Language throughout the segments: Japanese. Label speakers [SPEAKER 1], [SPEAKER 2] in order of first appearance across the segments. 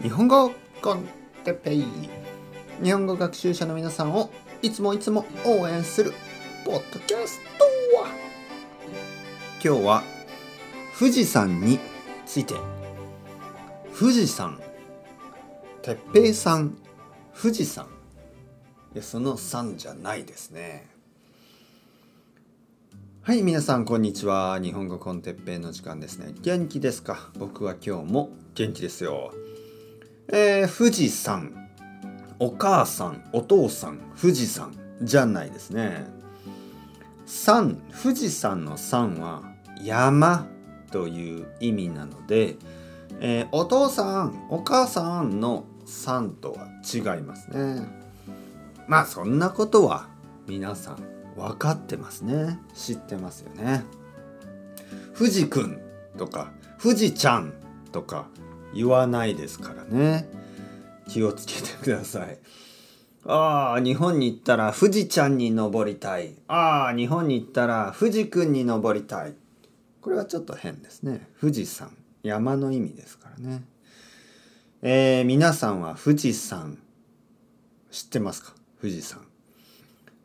[SPEAKER 1] 日本語コンテッペイ日本語学習者の皆さんをいつもいつも応援するポッドキャスト今日は富士山について。富士山鉄平さん富士山いやその山じゃないですね。はい皆さんこんにちは。日本語コンテッペイの時間ですね。元気ですか？僕は今日も元気ですよ。えー、富士山。お母さんお父さん富士山。じゃないですね。山富士山の山は山という意味なので、えー、お父さんお母さんの山とは違いますね。まあそんなことは皆さん分かってますね。知ってますよね。富士くんとか富士ちゃんとか言わないですからね。気をつけてください。ああ日本に行ったら富士ちゃんに登りたい。ああ日本に行ったら富士くんに登りたい。これはちょっと変ですね。富士山。山の意味ですからね。えー、皆さんは富士山知ってますか？富士山。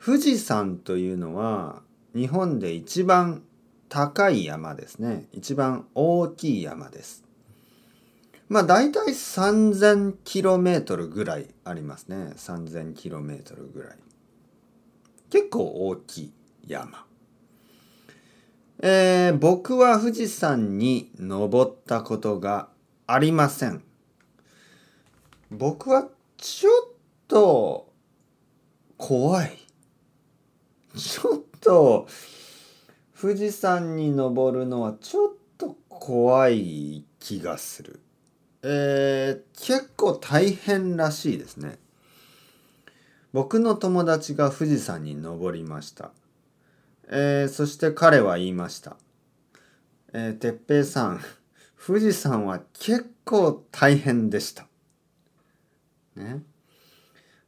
[SPEAKER 1] 富士山というのは日本で一番高い山ですね。一番大きい山です。まあ大体 3000km ぐらいありますね。3000km ぐらい。結構大きい山。えー、僕は富士山に登ったことがありません。僕はちょっと怖い。ちょっと富士山に登るのはちょっと怖い気がする。えー、結構大変らしいですね。僕の友達が富士山に登りました。えー、そして彼は言いました。えー、てっぺいさん、富士山は結構大変でした。ね。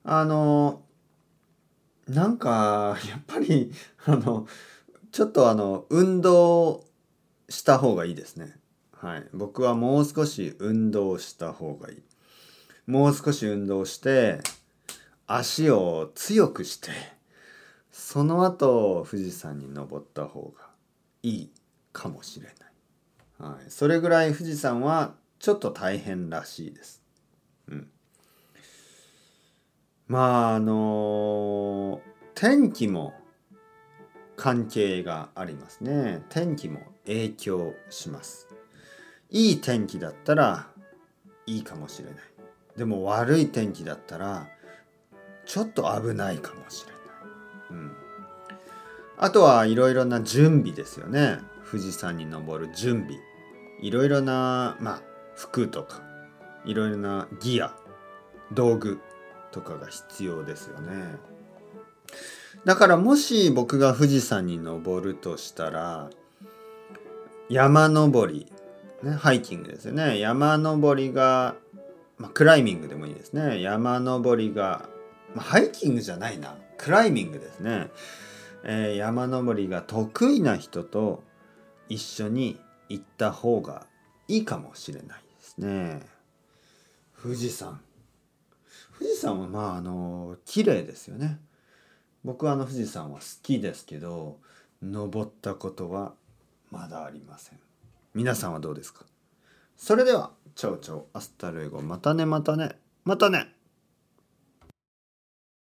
[SPEAKER 1] あの、なんか、やっぱり、あの、ちょっとあの、運動した方がいいですね。はい。僕はもう少し運動した方がいい。もう少し運動して、足を強くして、その後、富士山に登った方がいいかもしれない。はい。それぐらい富士山はちょっと大変らしいです。うん。まあ、あの天気も関係がありますね。天気も影響します。いい天気だったらいいかもしれない。でも悪い天気だったらちょっと危ないかもしれない。うん。あとはいろいろな準備ですよね。富士山に登る準備。いろいろな、まあ、服とか、いろいろなギア、道具とかが必要ですよね。だからもし僕が富士山に登るとしたら山登り、ね、ハイキングですよね。山登りが、まあ、クライミングでもいいですね。山登りが、まあ、ハイキングじゃないな。クライミングですね、えー、山登りが得意な人と一緒に行った方がいいかもしれないですね。富士山。富士山はまああの綺麗ですよね。僕はあの富士山は好きですけど登ったことはまだありません。皆さんはどうですか？それでは ciao ciao hasta luego またねまたねまたね。